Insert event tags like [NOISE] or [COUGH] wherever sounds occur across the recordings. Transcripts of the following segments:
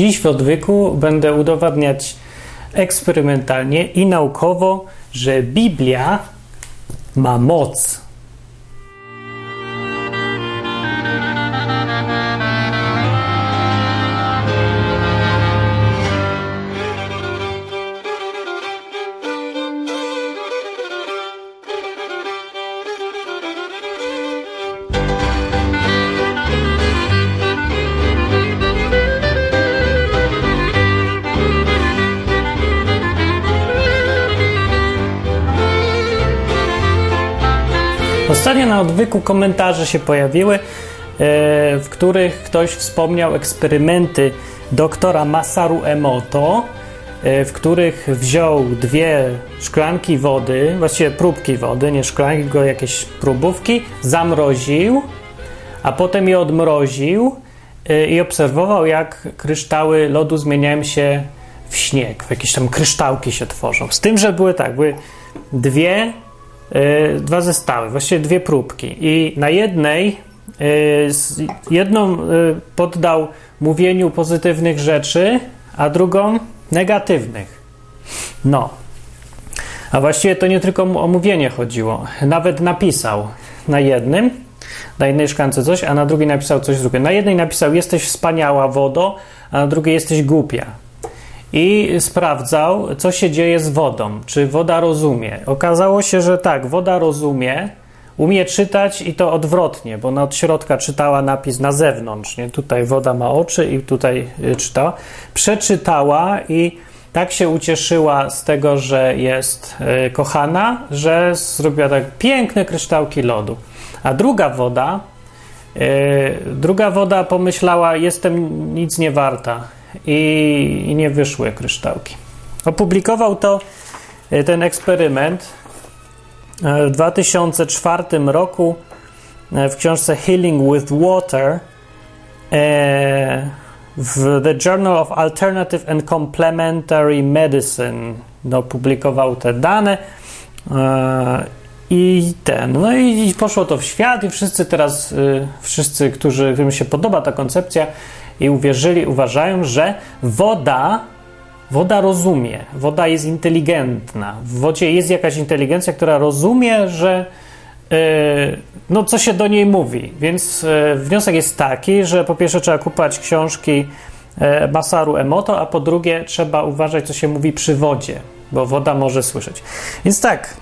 Dziś w odwyku będę udowadniać eksperymentalnie i naukowo, że Biblia ma moc. Ostatnio na odwyku komentarze się pojawiły, e, w których ktoś wspomniał eksperymenty doktora Masaru Emoto, e, w których wziął dwie szklanki wody, właściwie próbki wody, nie szklanki, tylko jakieś próbówki, zamroził, a potem je odmroził e, i obserwował, jak kryształy lodu zmieniają się w śnieg, w jakieś tam kryształki się tworzą. Z tym, że były tak, były dwie dwa zestawy, właściwie dwie próbki. I na jednej y, jedną y, poddał mówieniu pozytywnych rzeczy, a drugą negatywnych. No. A właściwie to nie tylko o mówienie chodziło. Nawet napisał na jednym, na jednej szklance coś, a na drugiej napisał coś drugiego. Na jednej napisał jesteś wspaniała wodo, a na drugiej jesteś głupia i sprawdzał, co się dzieje z wodą, czy woda rozumie. Okazało się, że tak, woda rozumie, umie czytać i to odwrotnie, bo ona od środka czytała napis na zewnątrz. Nie? Tutaj woda ma oczy i tutaj y, czytała. Przeczytała i tak się ucieszyła z tego, że jest y, kochana, że zrobiła tak piękne kryształki lodu. A druga woda, y, druga woda pomyślała, jestem nic nie warta i, i nie wyszły kryształki. Opublikował to e, ten eksperyment e, w 2004 roku e, w książce Healing with Water w The Journal of Alternative and Complementary Medicine no, publikował te dane i ten, no i poszło to w świat i wszyscy teraz, wszyscy, którzy, którym się podoba ta koncepcja, i uwierzyli, uważają, że woda, woda rozumie, woda jest inteligentna. W wodzie jest jakaś inteligencja, która rozumie, że yy, no, co się do niej mówi. Więc yy, wniosek jest taki, że po pierwsze trzeba kupować książki yy, Masaru Emoto, a po drugie trzeba uważać, co się mówi przy wodzie, bo woda może słyszeć. Więc tak,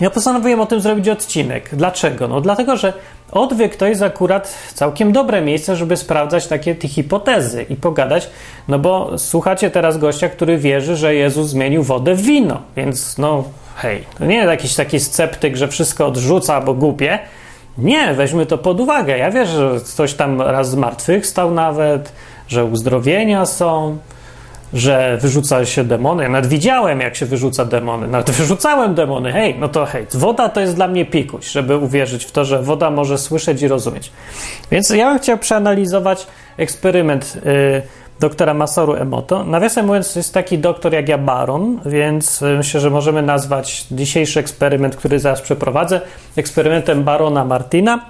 ja postanowiłem o tym zrobić odcinek. Dlaczego? No dlatego, że Odwyk to jest akurat całkiem dobre miejsce, żeby sprawdzać takie hipotezy i pogadać, no bo słuchacie teraz gościa, który wierzy, że Jezus zmienił wodę w wino, więc no hej, to nie jest jakiś taki sceptyk, że wszystko odrzuca albo głupie. Nie, weźmy to pod uwagę. Ja wierzę, że ktoś tam raz z martwych stał nawet, że uzdrowienia są, że wyrzuca się demony. Ja nawet widziałem, jak się wyrzuca demony. Nawet [LAUGHS] wyrzucałem demony. Hej, no to hej, woda to jest dla mnie pikuś, żeby uwierzyć w to, że woda może słyszeć i rozumieć. Więc ja bym chciał przeanalizować eksperyment y, doktora Masoru Emoto. Nawiasem mówiąc, jest taki doktor jak ja Baron, więc y, myślę, że możemy nazwać dzisiejszy eksperyment, który zaraz przeprowadzę, eksperymentem Barona Martina,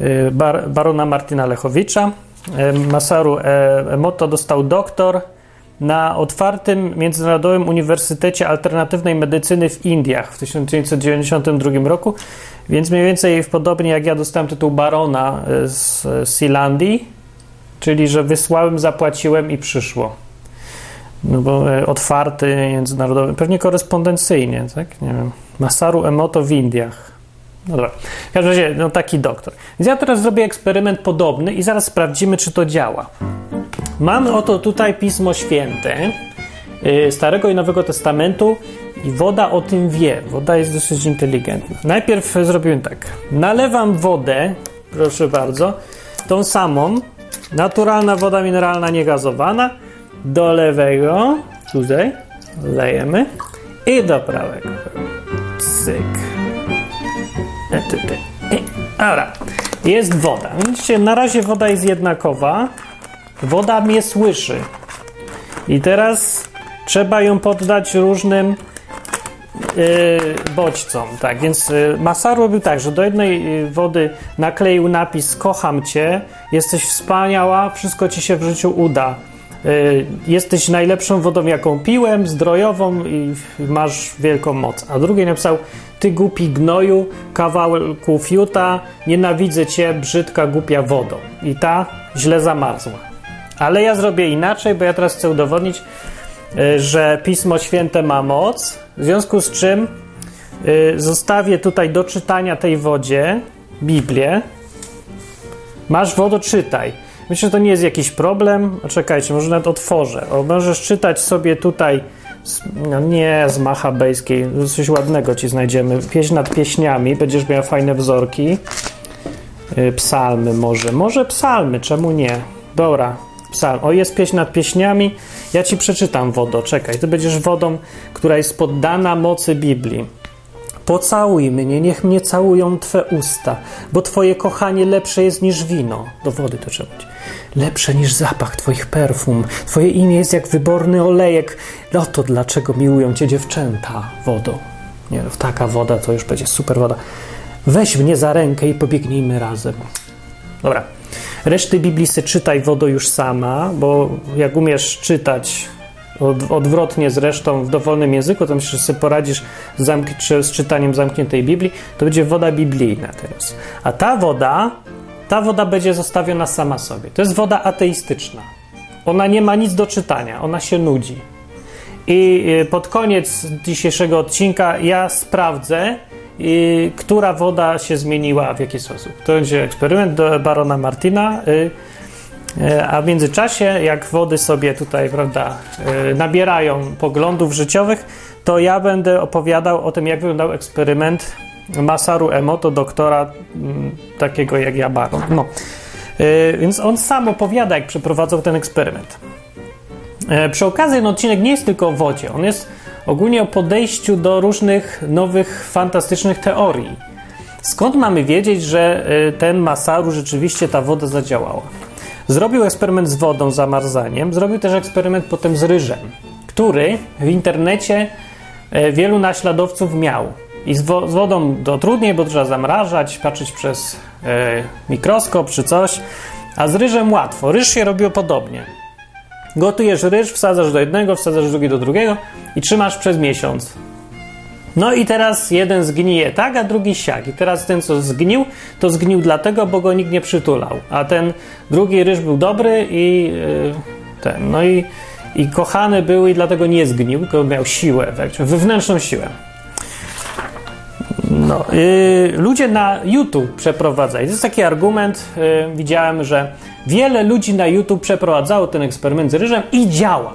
y, Bar, Barona Martina Lechowicza. Masaru e, Emoto dostał doktor na otwartym Międzynarodowym Uniwersytecie Alternatywnej Medycyny w Indiach w 1992 roku, więc mniej więcej podobnie jak ja dostałem tytuł barona e, z Sealandii, czyli że wysłałem, zapłaciłem i przyszło. No bo e, otwarty, międzynarodowy, pewnie korespondencyjnie, tak? Nie wiem. Masaru Emoto w Indiach. No dobra. W każdym razie, no taki doktor. Więc ja teraz zrobię eksperyment podobny i zaraz sprawdzimy, czy to działa. Mam oto tutaj Pismo Święte y, Starego i Nowego Testamentu i woda o tym wie. Woda jest dosyć inteligentna. Najpierw zrobiłem tak. Nalewam wodę, proszę bardzo, tą samą, naturalna woda mineralna niegazowana, do lewego, tutaj, lejemy i do prawego. Cyk. E, e, dobra, jest woda. Widzicie, na razie woda jest jednakowa, Woda mnie słyszy. I teraz trzeba ją poddać różnym bodźcom, tak, więc yy, Masaru robił tak, że do jednej yy, wody nakleił napis kocham cię, jesteś wspaniała, wszystko ci się w życiu uda. Y, jesteś najlepszą wodą, jaką piłem, zdrojową i masz wielką moc. A drugiej napisał, ty głupi gnoju, kawałku fiuta, nienawidzę cię, brzydka, głupia wodą. I ta źle zamarzła. Ale ja zrobię inaczej, bo ja teraz chcę udowodnić, y, że Pismo Święte ma moc, w związku z czym y, zostawię tutaj do czytania tej wodzie Biblię. Masz wodo, czytaj. Myślę, że to nie jest jakiś problem. Czekajcie, może nawet otworzę. O, możesz czytać sobie tutaj, no nie z machabejskiej, coś ładnego ci znajdziemy. Pieśń nad pieśniami, będziesz miał fajne wzorki. Y, psalmy może. Może psalmy, czemu nie? Dobra, psalm. O, jest pieśń nad pieśniami. Ja ci przeczytam wodo, czekaj. Ty będziesz wodą, która jest poddana mocy Biblii. Pocałuj mnie, niech mnie całują Twe usta, bo Twoje kochanie lepsze jest niż wino. Do wody to trzeba być. Lepsze niż zapach Twoich perfum. Twoje imię jest jak wyborny olejek. No to dlaczego miłują Cię dziewczęta wodą? Nie, taka woda to już będzie super woda. Weź mnie za rękę i pobiegnijmy razem. Dobra. Reszty Biblii czytaj wodo już sama, bo jak umiesz czytać od, odwrotnie zresztą w dowolnym języku, to myślę, że sobie poradzisz z, z czytaniem zamkniętej Biblii, to będzie woda biblijna teraz. A ta woda, ta woda będzie zostawiona sama sobie. To jest woda ateistyczna. Ona nie ma nic do czytania, ona się nudzi. I y, pod koniec dzisiejszego odcinka ja sprawdzę, y, która woda się zmieniła, w jaki sposób. To będzie eksperyment do Barona Martina. E, a w międzyczasie, jak wody sobie tutaj, prawda, e, nabierają poglądów życiowych, to ja będę opowiadał o tym, jak wyglądał eksperyment Masaru Emoto, doktora mm, takiego jak ja, Baron. No. E, więc on sam opowiada, jak przeprowadzał ten eksperyment. Przy okazji, ten odcinek nie jest tylko o wodzie, on jest ogólnie o podejściu do różnych nowych, fantastycznych teorii. Skąd mamy wiedzieć, że ten Masaru rzeczywiście ta woda zadziałała? Zrobił eksperyment z wodą, zamarzaniem, zrobił też eksperyment potem z ryżem, który w internecie e, wielu naśladowców miał. I z, wo z wodą to trudniej, bo trzeba zamrażać, patrzeć przez e, mikroskop czy coś, a z ryżem łatwo. Ryż się robiło podobnie. Gotujesz ryż, wsadzasz do jednego, wsadzasz drugi do drugiego i trzymasz przez miesiąc. No i teraz jeden zgnije tak, a drugi siak. I teraz ten, co zgnił, to zgnił dlatego, bo go nikt nie przytulał. A ten drugi ryż był dobry i yy, ten, no i, i kochany był i dlatego nie zgnił, tylko miał siłę, wewnętrzną siłę. No, yy, ludzie na YouTube przeprowadzali. To jest taki argument. Yy, widziałem, że wiele ludzi na YouTube przeprowadzało ten eksperyment z ryżem i działa.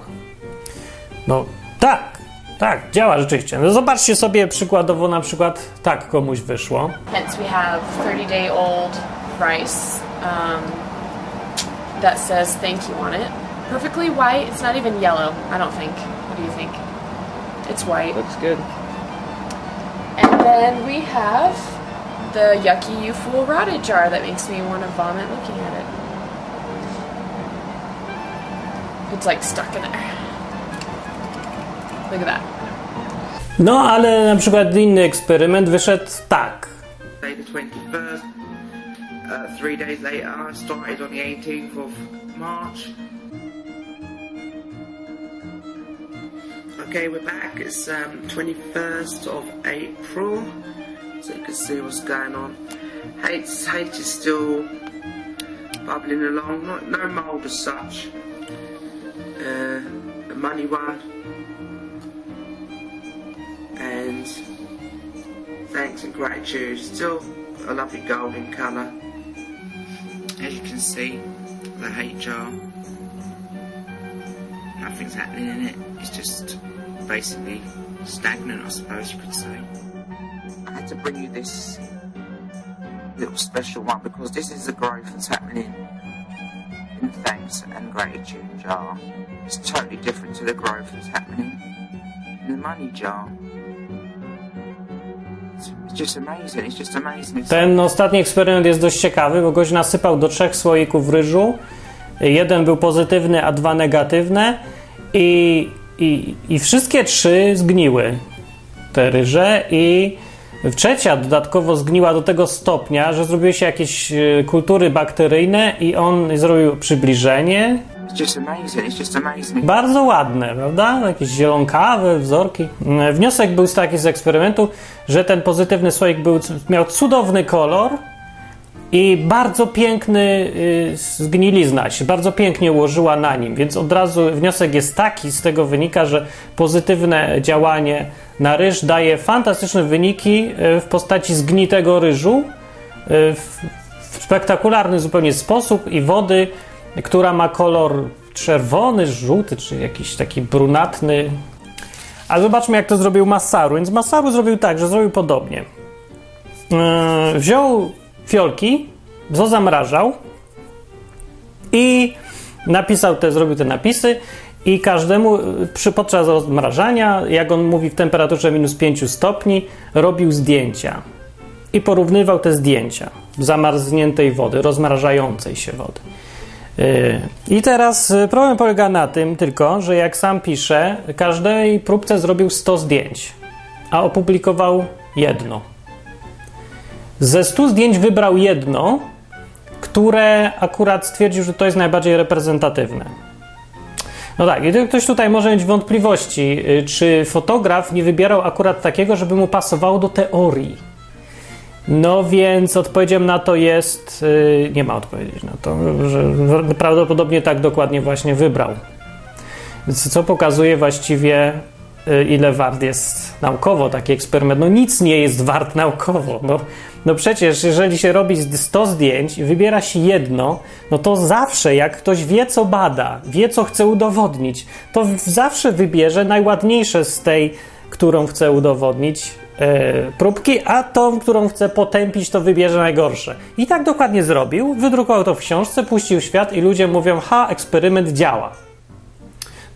No tak, tak, działa rzeczywiście. No zobaczcie sobie przykładowo na przykład tak komuś wyszło. Hence we have 30 day old rice um, that says thank you on it. Perfectly white. It's not even yellow, I don't think. What do you think? It's white. Looks good. And then we have the yucky you fool rotted jar that makes me want to vomit looking at it. It's like stuck in there. Look at that. No, ale na przykład inny eksperyment wyszedł tak. Day the 21st. Uh, three days later, I started on the 18th of March. Okay, we're back. It's um, 21st of April, so you can see what's going on. H, H is still bubbling along. Not, no mould as such. Uh, the money one thanks and gratitude. Still a lovely golden colour. As you can see, the HR, nothing's happening in it. It's just basically stagnant, I suppose you could say. I had to bring you this little special one because this is the growth that's happening in thanks and gratitude jar. It's totally different to the growth that's happening in the money jar. Ten ostatni eksperyment jest dość ciekawy, bo gość nasypał do trzech słoików ryżu. Jeden był pozytywny, a dwa negatywne. I, i, i wszystkie trzy zgniły. te ryże i trzecia dodatkowo zgniła do tego stopnia, że zrobiły się jakieś e, kultury bakteryjne i on zrobił przybliżenie. Bardzo ładne, prawda? Jakieś zielonkawe wzorki. E, Wniosek był taki z eksperymentu, że ten pozytywny słoik był, miał cudowny kolor i bardzo piękny y, zgnilizna się, bardzo pięknie ułożyła na nim, więc od razu wniosek jest taki, z tego wynika, że pozytywne działanie na ryż daje fantastyczne wyniki y, w postaci zgnitego ryżu y, w spektakularny zupełnie sposób i wody, która ma kolor czerwony, żółty, czy jakiś taki brunatny. A zobaczmy, jak to zrobił Masaru. Więc Masaru zrobił tak, że zrobił podobnie. Yy, wziął fiolki, zamrażał i napisał te, zrobił te napisy i każdemu y, przy, podczas rozmrażania, jak on mówi w temperaturze minus 5 stopni, robił zdjęcia i porównywał te zdjęcia zamarzniętej wody, rozmrażającej się wody. Yy, I teraz y, problem polega na tym tylko, że jak sam pisze, każdej próbce zrobił 100 zdjęć, a opublikował jedno. Ze 100 zdjęć wybrał jedno, które akurat stwierdził, że to jest najbardziej reprezentatywne. No tak, i ktoś tutaj może mieć wątpliwości, y, czy fotograf nie wybierał akurat takiego, żeby mu pasowało do teorii. No więc odpowiedzią na to jest. Yy, nie ma odpowiedzi na to, że prawdopodobnie tak dokładnie właśnie wybrał. Co pokazuje właściwie, yy, ile wart jest naukowo taki eksperyment? No nic nie jest wart naukowo. No, no przecież, jeżeli się robi 100 zdjęć i wybiera się jedno, no to zawsze, jak ktoś wie, co bada, wie, co chce udowodnić, to zawsze wybierze najładniejsze z tej, którą chce udowodnić próbki, a tą, którą chce potępić, to wybierze najgorsze. I tak dokładnie zrobił, wydrukował to w książce, puścił świat i ludzie mówią, ha, eksperyment działa.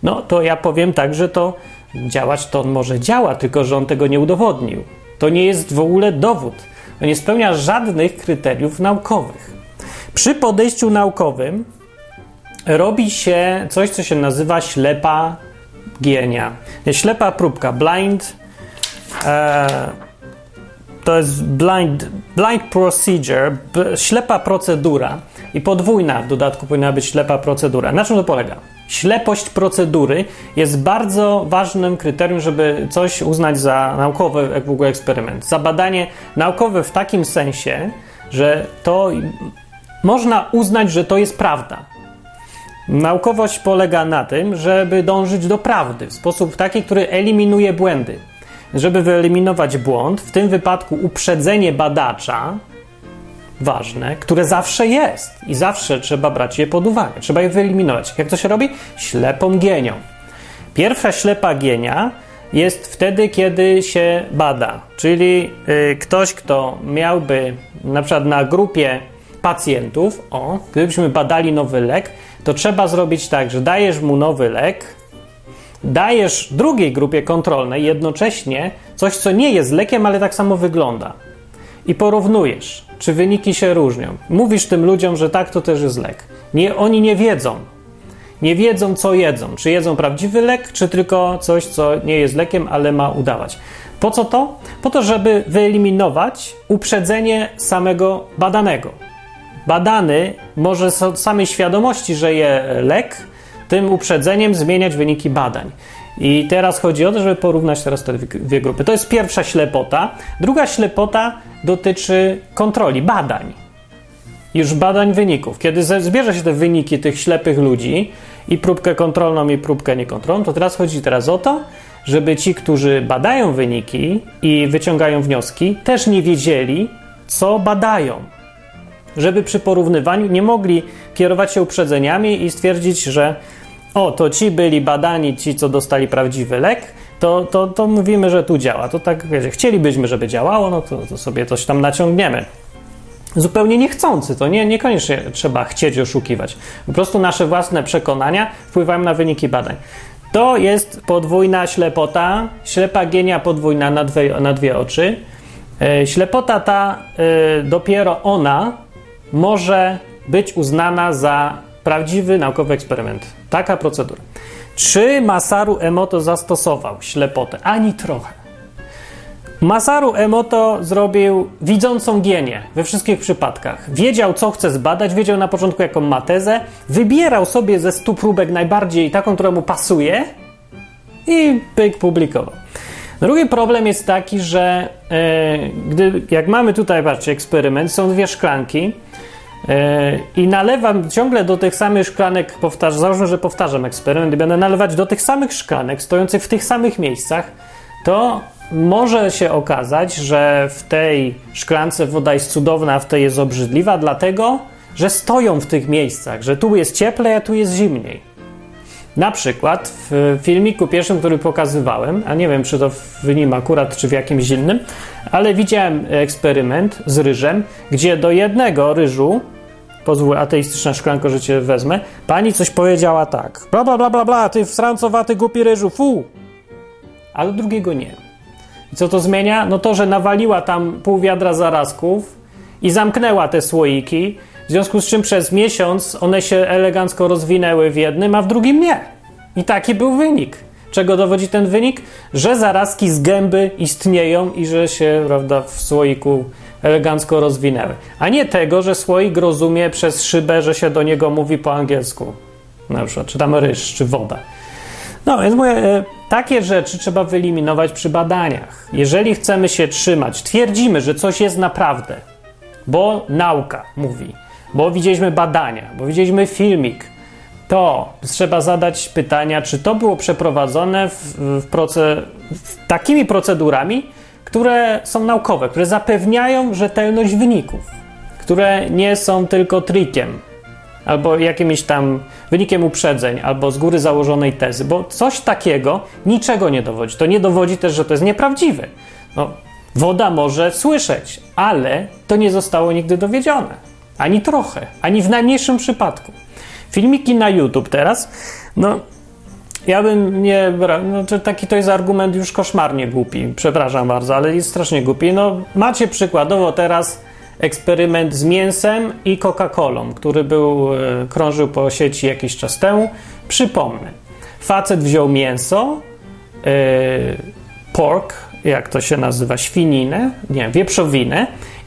No to ja powiem tak, że to działać to on może działa, tylko że on tego nie udowodnił. To nie jest w ogóle dowód. To nie spełnia żadnych kryteriów naukowych. Przy podejściu naukowym robi się coś, co się nazywa ślepa gienia. Ślepa próbka, blind e, to jest blind, blind procedure, ślepa procedura i podwójna w dodatku powinna być ślepa procedura. Na czym to polega? Ślepość procedury jest bardzo ważnym kryterium, żeby coś uznać za naukowy w ogóle eksperyment. Za badanie naukowe w takim sensie, że to można uznać, że to jest prawda. Naukowość polega na tym, żeby dążyć do prawdy w sposób taki, który eliminuje błędy. Żeby wyeliminować błąd, w tym wypadku uprzedzenie badacza, ważne, które zawsze jest i zawsze trzeba brać je pod uwagę. Trzeba je wyeliminować. Jak to się robi? Ślepą gienią. Pierwsza ślepa gienia jest wtedy, kiedy się bada, czyli y, ktoś, kto miałby na przykład na grupie pacjentów, o, gdybyśmy badali nowy lek, to trzeba zrobić tak, że dajesz mu nowy lek, dajesz drugiej grupie kontrolnej jednocześnie coś, co nie jest lekiem, ale tak samo wygląda. I porównujesz, czy wyniki się różnią. Mówisz tym ludziom, że tak to też jest lek. Nie, oni nie wiedzą. Nie wiedzą, co jedzą. Czy jedzą prawdziwy lek, czy tylko coś, co nie jest lekiem, ale ma udawać. Po co to? Po to, żeby wyeliminować uprzedzenie samego badanego. Badany może z samej świadomości, że je lek, tym uprzedzeniem zmieniać wyniki badań. I teraz chodzi o to, żeby porównać teraz te dwie grupy. To jest pierwsza ślepota. Druga ślepota dotyczy kontroli, badań. Już badań wyników. Kiedy zbierze się te wyniki tych ślepych ludzi i próbkę kontrolną i próbkę niekontrolną, to teraz chodzi teraz o to, żeby ci, którzy badają wyniki i wyciągają wnioski, też nie wiedzieli, co badają. Żeby przy porównywaniu nie mogli kierować się uprzedzeniami i stwierdzić, że o, to ci byli badani, ci, co dostali prawdziwy lek, to, to, to mówimy, że tu działa. To tak, wiecie, chcielibyśmy, żeby działało, no to, to sobie coś tam naciągniemy. Zupełnie niechcący, to nie, niekoniecznie trzeba chcieć oszukiwać. Po prostu nasze własne przekonania wpływają na wyniki badań. To jest podwójna ślepota, ślepa genia podwójna na dwie, na dwie oczy. E, ślepota ta, e, dopiero ona może być uznana za prawdziwy naukowy eksperyment. Taka procedura. Czy Masaru Emoto zastosował ślepotę? Ani trochę. Masaru Emoto zrobił widzącą gienię we wszystkich przypadkach. Wiedział, co chce zbadać, wiedział na początku, jaką ma tezę, wybierał sobie ze stu próbek najbardziej taką, która mu pasuje i pyk publikował. Drugi problem jest taki, że e, gdy, jak mamy tutaj, patrzcie, eksperyment, są dwie szklanki i nalewam ciągle do tych samych szklanek, powtarzam, załóżmy, że powtarzam eksperyment i będę nalewać do tych samych szklanek, stojących w tych samych miejscach, to może się okazać, że w tej szklance woda jest cudowna, a w tej jest obrzydliwa, dlatego, że stoją w tych miejscach, że tu jest cieplej, a tu jest zimniej. Na przykład w filmiku pierwszym, który pokazywałem, a nie wiem, czy to w nim akurat, czy w jakimś innym, ale widziałem eksperyment z ryżem, gdzie do jednego ryżu, pozwól, ateistyczna szklanko, że cię wezmę, pani coś powiedziała tak, bla, bla, bla, bla, bla, ty francowaty głupi ryżu, fu! A do drugiego nie. I co to zmienia? No to, że nawaliła tam pół wiadra zarazków i zamknęła te słoiki, w związku z czym przez miesiąc one się elegancko rozwinęły w jednym, a w drugim nie. I taki był wynik. Czego dowodzi ten wynik? Że zarazki z gęby istnieją i że się prawda, w słoiku elegancko rozwinęły. A nie tego, że słoik rozumie przez szybę, że się do niego mówi po angielsku. Na przykład, czy tam ryż, czy woda. No, więc mówię, e, takie rzeczy trzeba wyeliminować przy badaniach. Jeżeli chcemy się trzymać, twierdzimy, że coś jest naprawdę, bo nauka mówi, bo widzieliśmy badania, bo widzieliśmy filmik, to trzeba zadać pytania, czy to było przeprowadzone w, w proce, w takimi procedurami, które są naukowe, które zapewniają rzetelność wyników, które nie są tylko trikiem albo jakimś tam wynikiem uprzedzeń, albo z góry założonej tezy, bo coś takiego niczego nie dowodzi. To nie dowodzi też, że to jest nieprawdziwe. No, woda może słyszeć, ale to nie zostało nigdy dowiedzione. Ani trochę, ani w najmniejszym przypadku. Filmiki na YouTube teraz, no ja bym nie no taki to jest argument już koszmarnie głupi, przepraszam bardzo, ale jest strasznie głupi. No macie przykładowo teraz eksperyment z mięsem i Coca-Colą, który był, e, krążył po sieci jakiś czas temu. Przypomnę, facet wziął mięso, yy, pork, jak to się nazywa, świninę, nie, wieprzowinę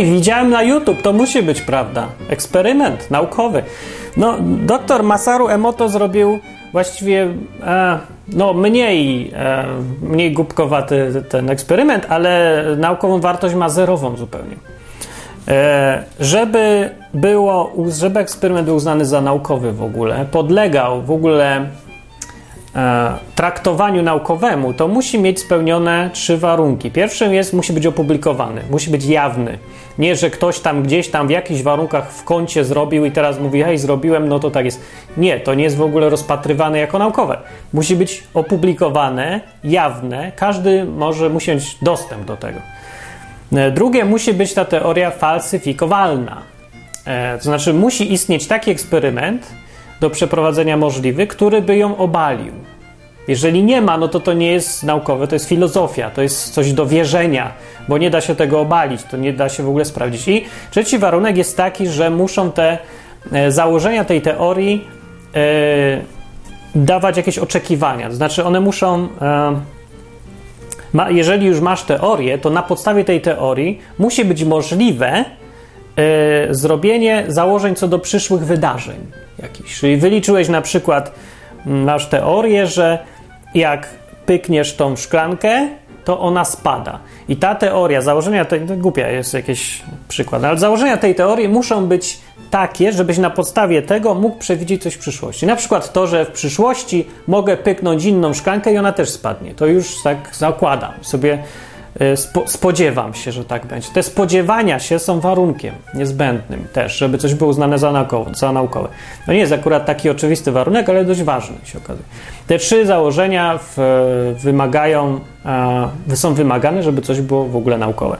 Hej, widziałem na YouTube, to musi być prawda. Eksperyment naukowy. No, doktor Masaru Emoto zrobił właściwie e, no, mniej, e, mniej głupkowaty ten eksperyment, ale naukową wartość ma zerową zupełnie. E, żeby było, żeby eksperyment był uznany za naukowy w ogóle, podlegał w ogóle traktowaniu naukowemu, to musi mieć spełnione trzy warunki. Pierwszym jest, musi być opublikowany, musi być jawny. Nie, że ktoś tam gdzieś tam w jakichś warunkach w kącie zrobił i teraz mówi, hej, zrobiłem, no to tak jest. Nie, to nie jest w ogóle rozpatrywane jako naukowe. Musi być opublikowane, jawne, każdy może, musi mieć dostęp do tego. E, drugie, musi być ta teoria falsyfikowalna. E, to znaczy, musi istnieć taki eksperyment, do przeprowadzenia możliwy, który by ją obalił. Jeżeli nie ma, no to to nie jest naukowe, to jest filozofia, to jest coś do wierzenia, bo nie da się tego obalić, to nie da się w ogóle sprawdzić. I trzeci warunek jest taki, że muszą te e, założenia tej teorii e, dawać jakieś oczekiwania, to znaczy one muszą e, ma, jeżeli już masz teorię, to na podstawie tej teorii musi być możliwe zrobienie założeń co do przyszłych wydarzeń jakichś. Czyli wyliczyłeś na przykład, masz teorię, że jak pykniesz tą szklankę, to ona spada. I ta teoria, założenia, to głupia jest jakiś przykład, ale założenia tej teorii muszą być takie, żebyś na podstawie tego mógł przewidzieć coś w przyszłości. Na przykład to, że w przyszłości mogę pyknąć inną szklankę i ona też spadnie. To już tak zakładam sobie, e, spo, spodziewam się, że tak będzie. Te spodziewania się są warunkiem niezbędnym też, żeby coś było uznane za naukowe. Za naukowe. To nie jest akurat taki oczywisty warunek, ale dość ważny się okazuje. Te trzy założenia w, wymagają, są wymagane, żeby coś było w ogóle naukowe.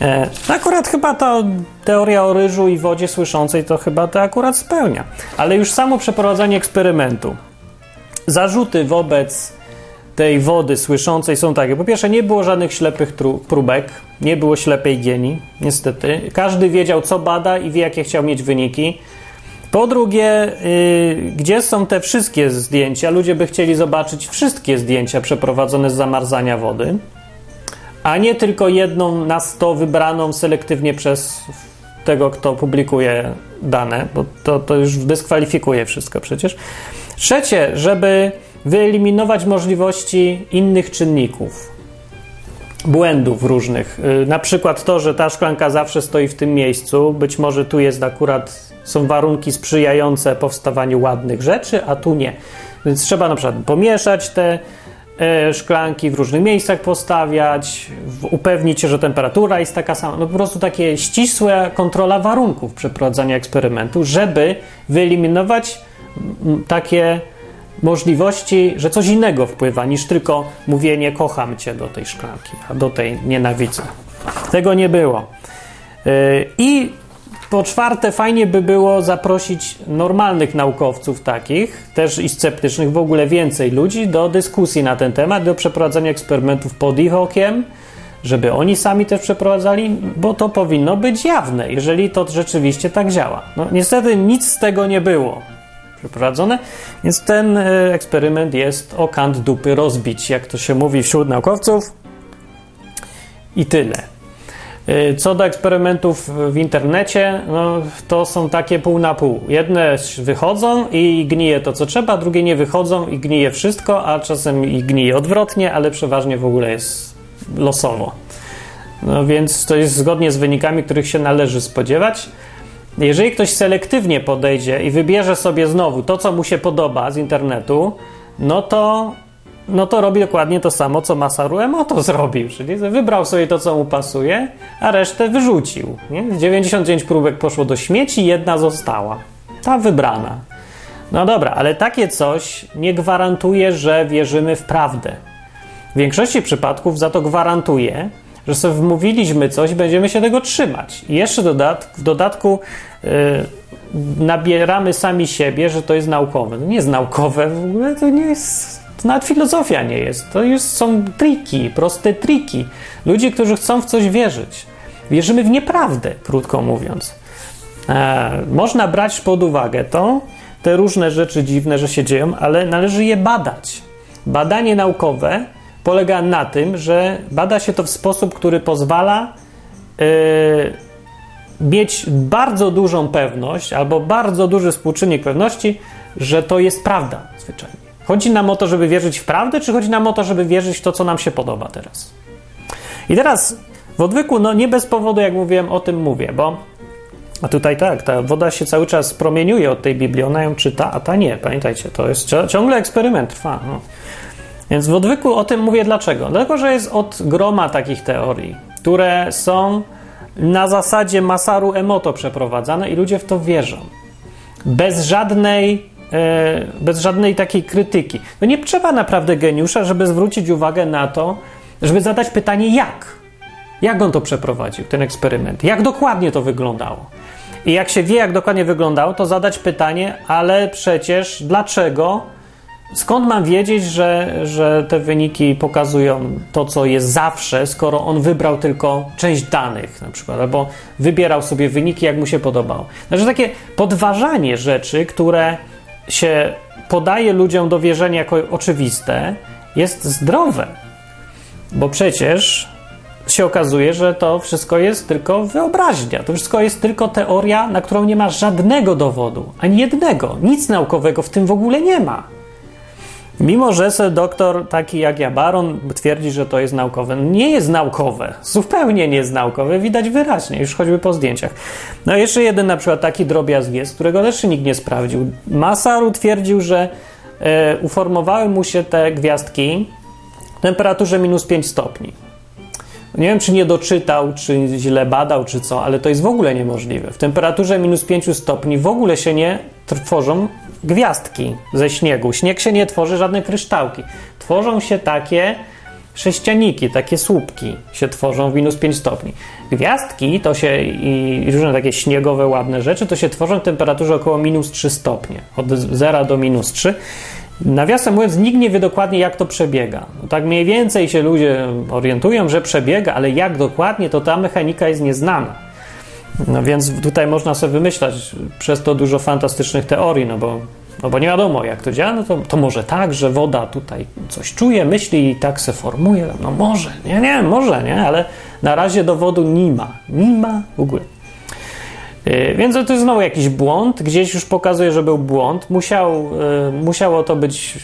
E, akurat chyba ta teoria o ryżu i wodzie słyszącej to chyba to akurat spełnia. Ale już samo przeprowadzanie eksperymentu. Zarzuty wobec tej wody słyszącej są takie. Po pierwsze, nie było żadnych ślepych próbek, nie było ślepej gieni, niestety. Każdy wiedział, co bada i wie, jakie chciał mieć wyniki. Po drugie, yy, gdzie są te wszystkie zdjęcia? Ludzie by chcieli zobaczyć wszystkie zdjęcia przeprowadzone z zamarzania wody a nie tylko jedną na 100 wybraną selektywnie przez tego, kto publikuje dane, bo to, to już dyskwalifikuje wszystko przecież. Trzecie, żeby wyeliminować możliwości innych czynników, błędów różnych. Y, na przykład to, że ta szklanka zawsze stoi w tym miejscu, być może tu jest akurat, są warunki sprzyjające powstawaniu ładnych rzeczy, a tu nie. Więc trzeba na przykład pomieszać te E, szklanki w różnych miejscach postawiać, upewnić się, że temperatura jest taka sama. No po prostu takie ścisłe kontrola warunków przeprowadzania eksperymentu, żeby wyeliminować takie możliwości, że coś innego wpływa niż tylko mówienie kocham cię do tej szklanki, a do tej nienawidzę. Tego nie było. E, I po czwarte, fajnie by było zaprosić normalnych naukowców takich, też i sceptycznych, w ogóle więcej ludzi do dyskusji na ten temat, do przeprowadzenia eksperymentów pod ich okiem, żeby oni sami też przeprowadzali, bo to powinno być jawne, jeżeli to rzeczywiście tak działa. No, niestety nic z tego nie było przeprowadzone, więc ten e, eksperyment jest o kant dupy rozbić, jak to się mówi wśród naukowców. I tyle. Y, co do eksperymentów w internecie, no, to są takie pół na pół. Jedne wychodzą i gnije to, co trzeba, drugie nie wychodzą i gnije wszystko, a czasem i gnije odwrotnie, ale przeważnie w ogóle jest losowo. No więc to jest zgodnie z wynikami, których się należy spodziewać. Jeżeli ktoś selektywnie podejdzie i wybierze sobie znowu to, co mu się podoba z internetu, no to no to robi dokładnie to samo, co Masaru Emoto [LAUGHS] zrobił, czyli wybrał sobie to, co mu pasuje, a resztę wyrzucił. Nie? 99 próbek poszło do śmieci, jedna została. Ta wybrana. No dobra, ale takie coś nie gwarantuje, że wierzymy w prawdę. W większości przypadków za to gwarantuje, że sobie wmówiliśmy coś, będziemy się tego trzymać. I jeszcze dodat w dodatku yy, nabieramy sami siebie, że to jest naukowe. No nie jest naukowe, w ogóle to nie jest to nawet filozofia nie jest. To już są triki, proste triki. Ludzie, którzy chcą w coś wierzyć. Wierzymy w nieprawdę, krótko mówiąc. E, można brać pod uwagę to, te różne rzeczy dziwne, że się dzieją, ale należy je badać. Badanie naukowe polega na tym, że bada się to w sposób, który pozwala e, mieć bardzo dużą pewność albo bardzo duży współczynnik pewności, że to jest prawda zwyczajnie. Chodzi nam o to, żeby wierzyć w prawdę, czy chodzi nam o to, żeby wierzyć w to, co nam się podoba teraz? I teraz w odwyku, no nie bez powodu, jak mówiłem, o tym mówię, bo a tutaj tak, ta woda się cały czas promieniuje od tej Biblii, ona ją czyta, a ta nie. Pamiętajcie, to jest ciągle eksperyment, trwa. No. Więc w odwyku o tym mówię dlaczego? Dlatego, że jest od groma takich teorii, które są na zasadzie Masaru Emoto przeprowadzane i ludzie w to wierzą. Bez żadnej E, bez żadnej takiej krytyki. No nie trzeba naprawdę geniusza, żeby zwrócić uwagę na to, żeby zadać pytanie jak. Jak on to przeprowadził, ten eksperyment? Jak dokładnie to wyglądało? I jak się wie, jak dokładnie wyglądało, to zadać pytanie, ale przecież dlaczego? Skąd mam wiedzieć, że, że te wyniki pokazują to, co jest zawsze, skoro on wybrał tylko część danych, na przykład, albo wybierał sobie wyniki, jak mu się podobało? Znaczy, takie podważanie rzeczy, które się podaje ludziom do wierzenia jako oczywiste, jest zdrowe. Bo przecież się okazuje, że to wszystko jest tylko wyobraźnia. To wszystko jest tylko teoria, na którą nie ma żadnego dowodu, ani jednego. Nic naukowego w tym w ogóle nie ma. Mimo, że se doktor taki jak ja, Baron, twierdzi, że to jest naukowe. Nie jest naukowe. Zupełnie nie jest naukowe. Widać wyraźnie, już choćby po zdjęciach. No jeszcze jeden na przykład taki drobiazg jest, którego też nikt nie sprawdził. Masaru twierdził, że e, uformowały mu się te gwiazdki w temperaturze minus 5 stopni. Nie wiem, czy nie doczytał, czy źle badał, czy co, ale to jest w ogóle niemożliwe. W temperaturze minus 5 stopni w ogóle się nie tworzą gwiazdki ze śniegu. Śnieg się nie tworzy, żadne kryształki. Tworzą się takie sześcianiki, takie słupki się tworzą w minus 5 stopni. Gwiazdki to się i różne takie śniegowe, ładne rzeczy to się tworzą w temperaturze około minus 3 stopnie. Od 0 do minus 3. Nawiasem mówiąc, nikt nie wie dokładnie, jak to przebiega. No tak mniej więcej się ludzie orientują, że przebiega, ale jak dokładnie, to ta mechanika jest nieznana. No więc tutaj można sobie wymyślać przez to dużo fantastycznych teorii, no bo, no bo nie wiadomo, jak to działa. No to, to może tak, że woda tutaj coś czuje, myśli i tak se formuje. No może, nie, nie, może, nie, ale na razie dowodu nie ma. Nie ma w ogóle. Yy, więc to jest znowu jakiś błąd, gdzieś już pokazuje, że był błąd. Musiał, yy, musiało to być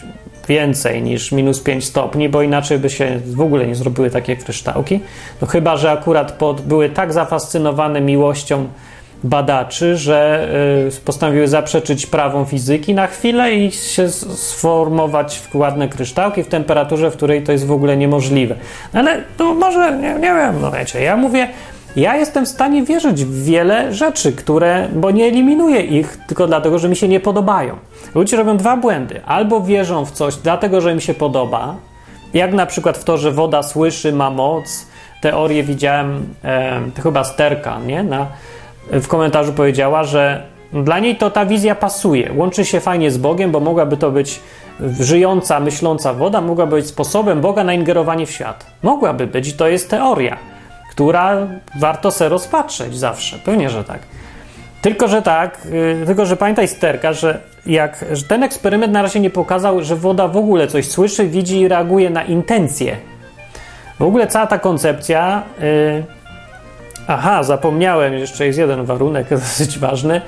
więcej niż minus 5 stopni, bo inaczej by się w ogóle nie zrobiły takie kryształki. No chyba, że akurat pod, były tak zafascynowane miłością badaczy, że yy, postanowiły zaprzeczyć prawom fizyki na chwilę i się sformować w ładne kryształki w temperaturze, w której to jest w ogóle niemożliwe. No ale to może, nie, nie wiem, no wiecie, ja mówię ja jestem w stanie wierzyć w wiele rzeczy, które, bo nie eliminuję ich tylko dlatego, że mi się nie podobają. Ludzie robią dwa błędy. Albo wierzą w coś dlatego, że im się podoba, jak na przykład w to, że woda słyszy, ma moc. Teorię widziałem, e, chyba Sterka, nie? Na, w komentarzu powiedziała, że dla niej to ta wizja pasuje. Łączy się fajnie z Bogiem, bo mogłaby to być żyjąca, myśląca woda, mogłaby być sposobem Boga na ingerowanie w świat. Mogłaby być i to jest teoria która warto se rozpatrzeć zawsze. Pewnie, że tak. Tylko, że tak, yy, tylko, że pamiętaj sterka, że jak że ten eksperyment na razie nie pokazał, że woda w ogóle coś słyszy, widzi i reaguje na intencje. W ogóle cała ta koncepcja. Yy, aha, zapomniałem, jeszcze jest jeden warunek [LAUGHS] dosyć ważny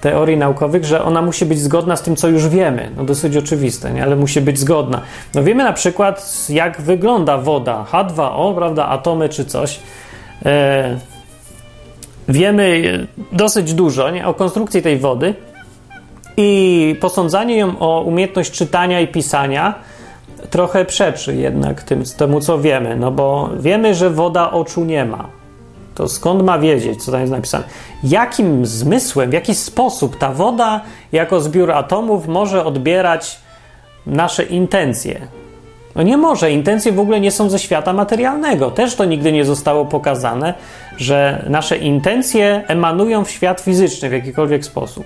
teorii naukowych, że ona musi być zgodna z tym, co już wiemy. No dosyć oczywiste, nie? ale musi być zgodna. No wiemy na przykład, jak wygląda woda, H2O, prawda, atomy czy coś. E, wiemy dosyć dużo nie, o konstrukcji tej wody i posądzanie ją o umiejętność czytania i pisania trochę przeczy jednak tym, temu, co wiemy, no bo wiemy, że woda oczu nie ma. To skąd ma wiedzieć, co tam jest napisane? Jakim zmysłem, w jaki sposób ta woda jako zbiór atomów może odbierać nasze intencje? No nie może. Intencje w ogóle nie są ze świata materialnego. Też to nigdy nie zostało pokazane, że nasze intencje emanują w świat fizyczny w jakikolwiek sposób.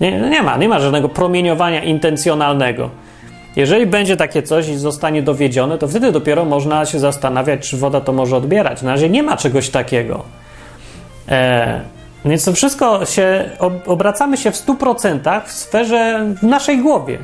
Nie, no nie ma, nie ma żadnego promieniowania intencjonalnego. Jeżeli będzie takie coś i zostanie dowiedzione, to wtedy dopiero można się zastanawiać, czy woda to może odbierać. Na razie nie ma czegoś takiego. E, więc to wszystko się, obracamy się w 100% w sferze w naszej głowie.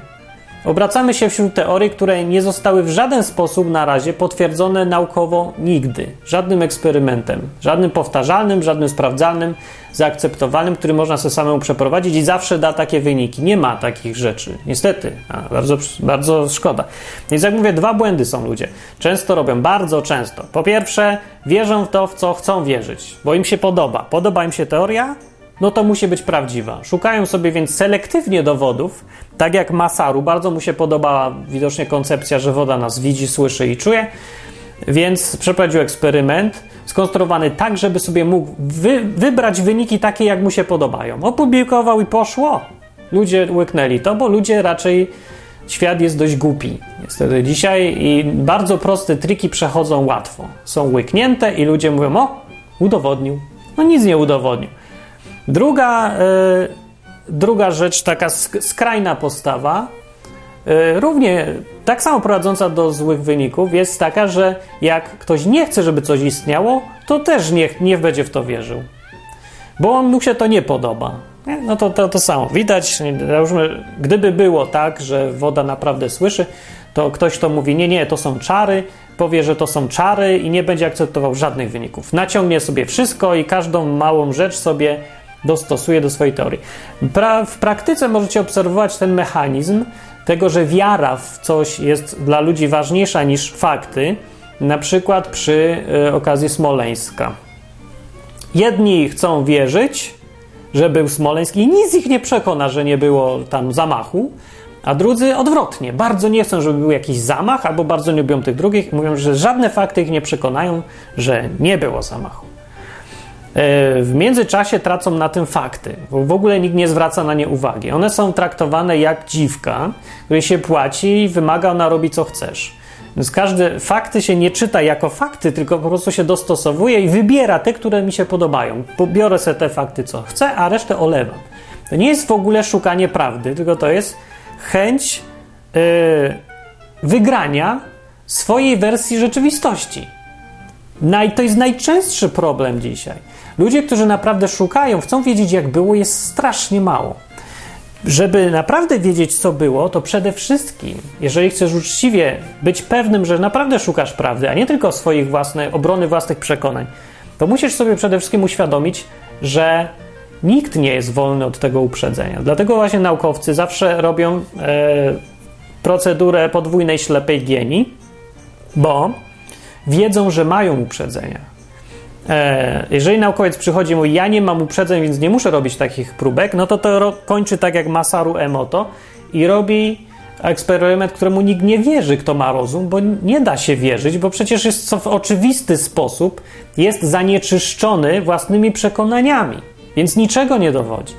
Obracamy się wśród teorii, które nie zostały w żaden sposób na razie potwierdzone naukowo nigdy. Żadnym eksperymentem, żadnym powtarzalnym, żadnym sprawdzalnym, zaakceptowalnym, który można sobie samemu przeprowadzić i zawsze da takie wyniki. Nie ma takich rzeczy, niestety. A, bardzo, bardzo szkoda. Więc jak mówię, dwa błędy są ludzie. Często robią, bardzo często. Po pierwsze, wierzą w to, w co chcą wierzyć, bo im się podoba. Podoba im się teoria, no to musi być prawdziwa. Szukają sobie więc selektywnie dowodów, tak jak Masaru. Bardzo mu się podobała widocznie koncepcja, że woda nas widzi, słyszy i czuje, więc przeprowadził eksperyment skonstruowany tak, żeby sobie mógł wy wybrać wyniki takie, jak mu się podobają. Opublikował i poszło. Ludzie łyknęli to, bo ludzie raczej świat jest dość głupi. Niestety dzisiaj i bardzo proste triki przechodzą łatwo. Są łyknięte i ludzie mówią: O, udowodnił. No nic nie udowodnił. Druga, y, druga rzecz, taka skrajna postawa, y, równie tak samo prowadząca do złych wyników, jest taka, że jak ktoś nie chce, żeby coś istniało, to też nie, nie będzie w to wierzył. Bo mu się to nie podoba. No to, to to samo. Widać, załóżmy, gdyby było tak, że woda naprawdę słyszy, to ktoś, kto mówi, nie, nie, to są czary, powie, że to są czary i nie będzie akceptował żadnych wyników. Naciągnie sobie wszystko i każdą małą rzecz sobie dostosuje do swojej teorii. Pra w praktyce możecie obserwować ten mechanizm tego, że wiara w coś jest dla ludzi ważniejsza niż fakty, na przykład przy y, okazji Smoleńska. Jedni chcą wierzyć, że był Smoleński i nic ich nie przekona, że nie było tam zamachu, a drudzy odwrotnie. Bardzo nie chcą, żeby był jakiś zamach, albo bardzo nie lubią tych drugich. Mówią, że żadne fakty ich nie przekonają, że nie było zamachu. E, w międzyczasie tracą na tym fakty, bo w ogóle nikt nie zwraca na nie uwagi. One są traktowane jak dziwka, której się płaci i wymaga, ona robi co chcesz. Więc każde fakty się nie czyta jako fakty, tylko po prostu się dostosowuje i wybiera te, które mi się podobają. Biorę sobie te fakty, co chcę, a resztę olewam. To nie jest w ogóle szukanie prawdy, tylko to jest chęć yy, wygrania swojej wersji rzeczywistości. I to jest najczęstszy problem dzisiaj. Ludzie, którzy naprawdę szukają, chcą wiedzieć, jak było, jest strasznie mało. Żeby naprawdę wiedzieć, co było, to przede wszystkim, jeżeli chcesz uczciwie być pewnym, że naprawdę szukasz prawdy, a nie tylko swoich własnych, obrony własnych przekonań, to musisz sobie przede wszystkim uświadomić, że nikt nie jest wolny od tego uprzedzenia. Dlatego właśnie naukowcy zawsze robią e, procedurę podwójnej ślepej gieni, bo wiedzą, że mają uprzedzenia jeżeli naukowiec przychodzi i mówi, ja nie mam uprzedzeń, więc nie muszę robić takich próbek, no to to kończy tak jak Masaru Emoto i robi eksperyment, któremu nikt nie wierzy, kto ma rozum, bo nie da się wierzyć, bo przecież jest co w oczywisty sposób jest zanieczyszczony własnymi przekonaniami, więc niczego nie dowodzi.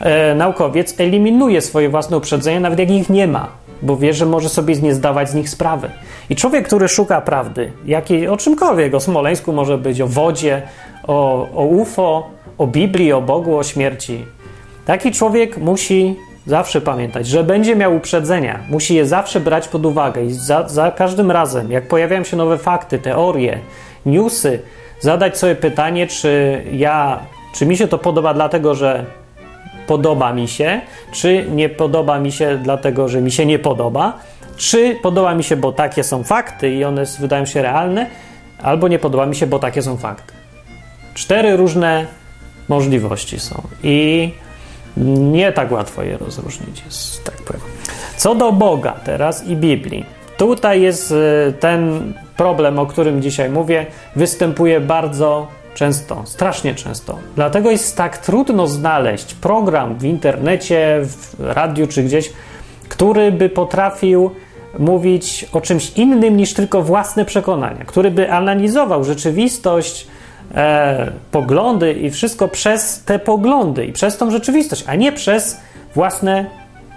E, naukowiec eliminuje swoje własne uprzedzenia, nawet jak ich nie ma bo wie, że może sobie nie zdawać z nich sprawy. I człowiek, który szuka prawdy, jakiej, o czymkolwiek, o Smoleńsku może być, o wodzie, o, o UFO, o Biblii, o Bogu, o śmierci, taki człowiek musi zawsze pamiętać, że będzie miał uprzedzenia, musi je zawsze brać pod uwagę i za, za każdym razem, jak pojawiają się nowe fakty, teorie, newsy, zadać sobie pytanie, czy ja, czy mi się to podoba dlatego, że podoba mi się, czy nie podoba mi się dlatego, że mi się nie podoba, czy podoba mi się, bo takie są fakty i one wydają się realne, albo nie podoba mi się, bo takie są fakty. Cztery różne możliwości są i nie tak łatwo je rozróżnić, jest, tak powiem. Co do Boga teraz i Biblii. Tutaj jest y, ten problem, o którym dzisiaj mówię, występuje bardzo Często, strasznie często. Dlatego jest tak trudno znaleźć program w internecie, w radiu czy gdzieś, który by potrafił mówić o czymś innym niż tylko własne przekonania, który by analizował rzeczywistość, e, poglądy i wszystko przez te poglądy i przez tą rzeczywistość, a nie przez własne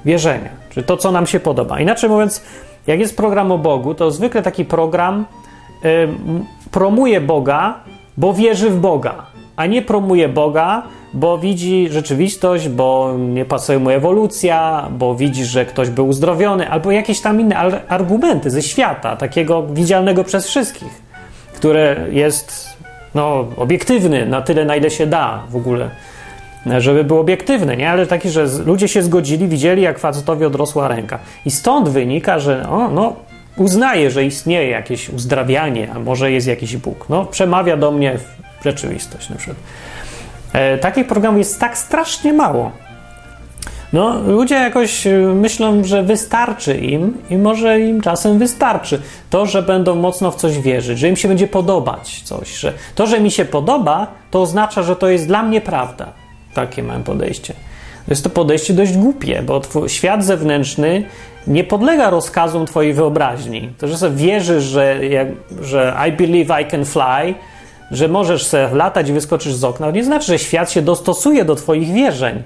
wierzenia, czy to, co nam się podoba. Inaczej mówiąc, jak jest program o Bogu, to zwykle taki program y, promuje Boga bo wierzy w Boga, a nie promuje Boga, bo widzi rzeczywistość, bo nie pasuje mu ewolucja, bo widzi, że ktoś był uzdrowiony, albo jakieś tam inne argumenty ze świata, takiego widzialnego przez wszystkich, które jest no, obiektywny na tyle, na ile się da w ogóle, żeby był obiektywny, nie? Ale taki, że ludzie się zgodzili, widzieli, jak facetowi odrosła ręka. I stąd wynika, że o, no, uznaje, że istnieje jakieś uzdrawianie, a może jest jakiś Bóg. No, przemawia do mnie w rzeczywistość na przykład. E, takich programów jest tak strasznie mało. No, ludzie jakoś e, myślą, że wystarczy im i może im czasem wystarczy to, że będą mocno w coś wierzyć, że im się będzie podobać coś, że to, że mi się podoba, to oznacza, że to jest dla mnie prawda. Takie mam podejście. Jest to podejście dość głupie, bo świat zewnętrzny nie podlega rozkazom Twojej wyobraźni. To, że sobie wierzysz, że, że I believe I can fly, że możesz sobie latać i wyskoczysz z okna, nie znaczy, że świat się dostosuje do Twoich wierzeń.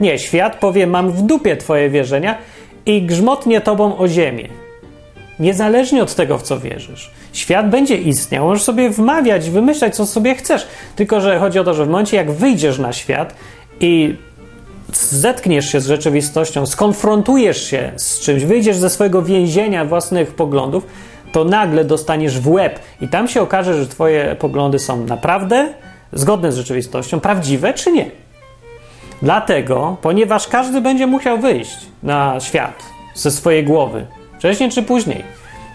Nie, świat powie: Mam w dupie Twoje wierzenia i grzmotnie Tobą o ziemię. Niezależnie od tego, w co wierzysz. Świat będzie istniał, możesz sobie wmawiać, wymyślać, co sobie chcesz. Tylko, że chodzi o to, że w momencie, jak wyjdziesz na świat i zetkniesz się z rzeczywistością, skonfrontujesz się z czymś, wyjdziesz ze swojego więzienia własnych poglądów, to nagle dostaniesz w łeb i tam się okaże, że twoje poglądy są naprawdę zgodne z rzeczywistością, prawdziwe czy nie. Dlatego, ponieważ każdy będzie musiał wyjść na świat ze swojej głowy, Wcześniej czy później.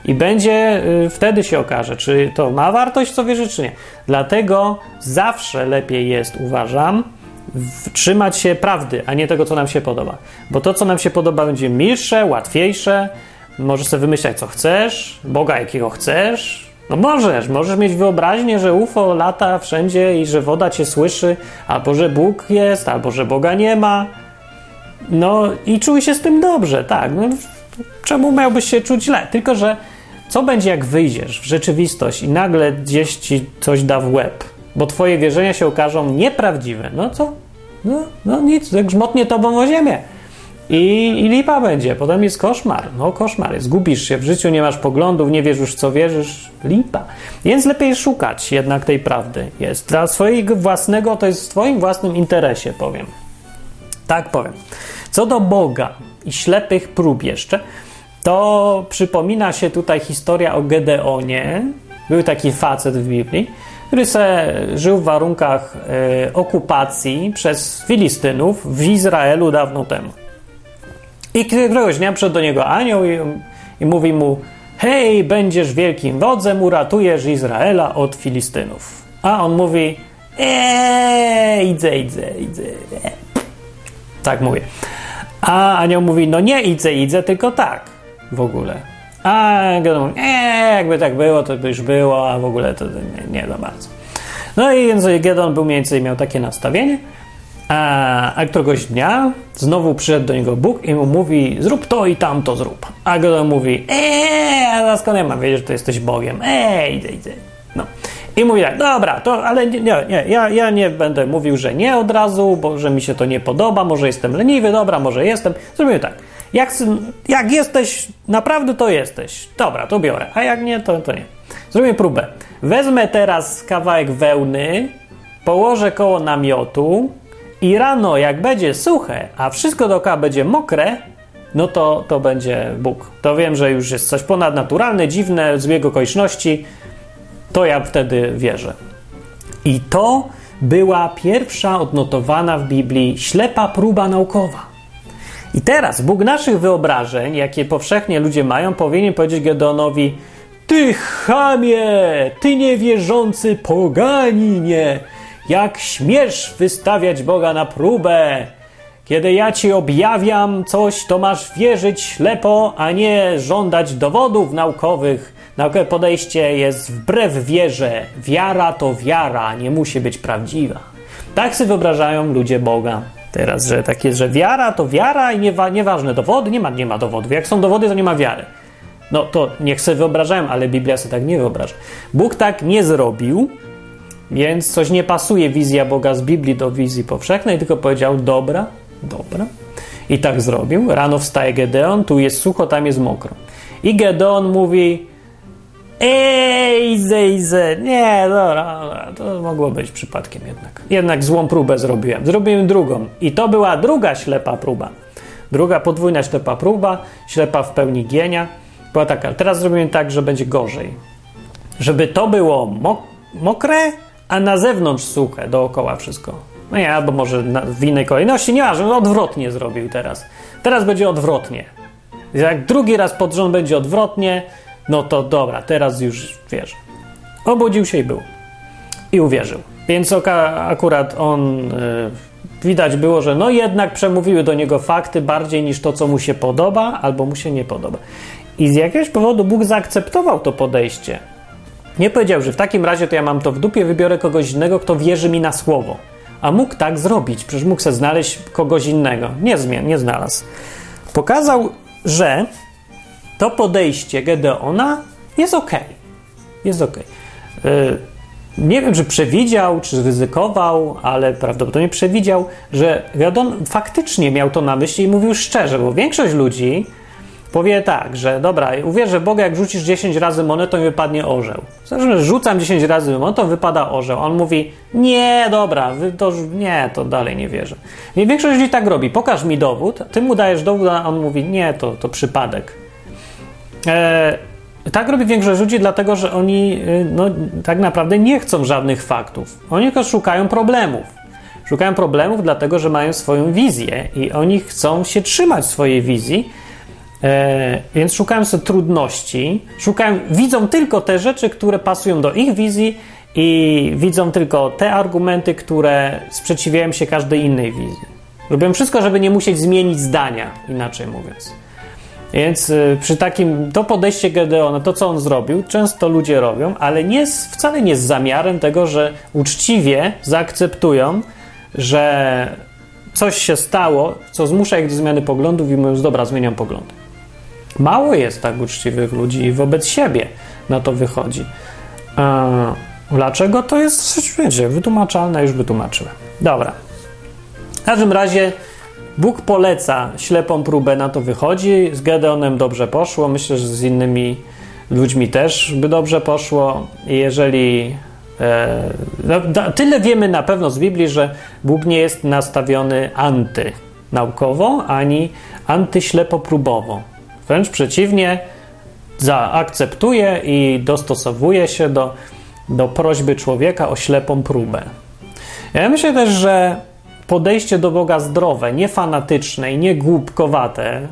I będzie y, wtedy się okaże, czy to ma wartość, co wierzy, czy nie. Dlatego zawsze lepiej jest, uważam, trzymać się prawdy, a nie tego, co nam się podoba. Bo to, co nam się podoba, będzie milsze, łatwiejsze. Możesz sobie wymyślać, co chcesz, Boga, jakiego chcesz. No możesz, możesz mieć wyobraźnię, że UFO lata wszędzie i że woda cię słyszy, albo że Bóg jest, albo że Boga nie ma. No i czuj się z tym dobrze, tak. No, czemu miałbyś się czuć źle? Tylko, że co będzie, jak wyjdziesz w rzeczywistość i nagle gdzieś ci coś da w łeb, bo twoje wierzenia się okażą nieprawdziwe? No co? No, no nic, jak grzmotnie tobą o ziemię. I, I lipa będzie, potem jest koszmar. No koszmar jest, gubisz się w życiu, nie masz poglądów, nie wierzysz co wierzysz, lipa. Więc lepiej szukać jednak tej prawdy. Jest dla swojego własnego, to jest w twoim własnym interesie, powiem. Tak powiem. Co do Boga i ślepych prób jeszcze, to przypomina się tutaj historia o Gedeonie. Był taki facet w Biblii, który se żył w warunkach e, okupacji przez Filistynów w Izraelu dawno temu. I któregoś dnia przyszedł do niego anioł i, i mówi mu: Hej, będziesz wielkim wodzem, uratujesz Izraela od Filistynów. A on mówi: Eee, idę, idę, idę. Tak mówię. A anioł mówi: No nie idę, idę, tylko tak w ogóle. A mówi: Eee, jakby tak było, to by już było, a w ogóle to nie, nie za bardzo. No i więc Gedon był mniej więcej miał takie nastawienie. A, a któregoś dnia znowu przyszedł do niego Bóg i mu mówi: Zrób to i tamto zrób. A Gedon mówi: Eee, a skąd ja mam wiedzieć, że to jesteś Bogiem? Eee, idę, idę. No. I mówi tak, dobra, to, ale nie, nie, ja, ja nie będę mówił, że nie od razu, bo że mi się to nie podoba, może jestem leniwy, dobra, może jestem. Zrobimy tak. Jak, jak jesteś, naprawdę to jesteś. Dobra, to biorę, a jak nie, to, to nie. Zrobimy próbę. Wezmę teraz kawałek wełny, położę koło namiotu i rano, jak będzie suche, a wszystko dookoła będzie mokre, no to, to będzie Bóg. To wiem, że już jest coś ponadnaturalne, dziwne, zbieg okoliczności, to ja wtedy wierzę. I to była pierwsza odnotowana w Biblii ślepa próba naukowa. I teraz Bóg naszych wyobrażeń, jakie powszechnie ludzie mają, powinien powiedzieć Gedeonowi: Ty chamie, ty niewierzący poganinie, jak śmiesz wystawiać Boga na próbę? Kiedy ja ci objawiam coś, to masz wierzyć ślepo, a nie żądać dowodów naukowych. Naukowe podejście jest wbrew wierze. Wiara to wiara, nie musi być prawdziwa. Tak sobie wyobrażają ludzie Boga. Teraz, że tak jest, że wiara to wiara i niewa, nieważne dowody, nie ma, nie ma dowodów. Jak są dowody, to nie ma wiary. No to niech sobie wyobrażają, ale Biblia sobie tak nie wyobraża. Bóg tak nie zrobił, więc coś nie pasuje wizja Boga z Biblii do wizji powszechnej, tylko powiedział: Dobra, dobra. I tak zrobił. Rano wstaje Gedeon, tu jest sucho, tam jest mokro. I Gedeon mówi: Ej, Ize, nie, dobra, dobra, to mogło być przypadkiem jednak. Jednak złą próbę zrobiłem. Zrobiłem drugą. I to była druga ślepa próba. Druga podwójna ślepa próba, ślepa w pełni gienia. Była taka, teraz zrobimy tak, że będzie gorzej. Żeby to było mok mokre, a na zewnątrz suche, dookoła wszystko. No nie, albo może na, w innej kolejności, nie że odwrotnie zrobił teraz. Teraz będzie odwrotnie. Jak drugi raz pod rząd będzie odwrotnie, no to dobra, teraz już wiesz. Obudził się i był. I uwierzył. Więc akurat on y, widać było, że no jednak przemówiły do niego fakty bardziej niż to, co mu się podoba, albo mu się nie podoba. I z jakiegoś powodu Bóg zaakceptował to podejście. Nie powiedział, że w takim razie to ja mam to w dupie, wybiorę kogoś innego, kto wierzy mi na słowo. A mógł tak zrobić, przecież mógł sobie znaleźć kogoś innego. Nie, nie znalazł. Pokazał, że to podejście Gedeona jest ok. Jest ok. Yy, nie wiem, czy przewidział, czy ryzykował, ale prawdopodobnie przewidział, że Gedeon faktycznie miał to na myśli i mówił szczerze, bo większość ludzi powie tak, że dobra, uwierzę Boga, jak rzucisz 10 razy monetą i wypadnie orzeł. Zresztą, rzucam 10 razy monetą, wypada orzeł. On mówi, nie, dobra, to, nie, to dalej nie wierzę. I większość ludzi tak robi. Pokaż mi dowód, ty mu dajesz dowód, a on mówi, nie, to, to przypadek. E, tak robi większość ludzi, dlatego że oni e, no, tak naprawdę nie chcą żadnych faktów. Oni tylko szukają problemów. Szukają problemów, dlatego że mają swoją wizję i oni chcą się trzymać swojej wizji E, więc szukałem sobie trudności, szukałem, widzą tylko te rzeczy, które pasują do ich wizji i widzą tylko te argumenty, które sprzeciwiają się każdej innej wizji. Robią wszystko, żeby nie musieć zmienić zdania, inaczej mówiąc. Więc y, przy takim, to podejście Gedeona, to co on zrobił, często ludzie robią, ale nie z, wcale nie z zamiarem tego, że uczciwie zaakceptują, że coś się stało, co zmusza ich do zmiany poglądów i mówiąc, dobra, zmieniam pogląd. Mało jest tak uczciwych ludzi wobec siebie na to wychodzi. Dlaczego? To jest, wiecie, wytłumaczalne, już wytłumaczyłem. Dobra. W każdym razie Bóg poleca ślepą próbę, na to wychodzi. Z Gedeonem dobrze poszło. Myślę, że z innymi ludźmi też by dobrze poszło. Jeżeli. E, no, tyle wiemy na pewno z Biblii, że Bóg nie jest nastawiony antynaukowo ani antyślepopróbowo. Wręcz przeciwnie, zaakceptuje i dostosowuje się do, do prośby człowieka o ślepą próbę. Ja myślę też, że podejście do Boga zdrowe, nie fanatyczne i nie głupkowate,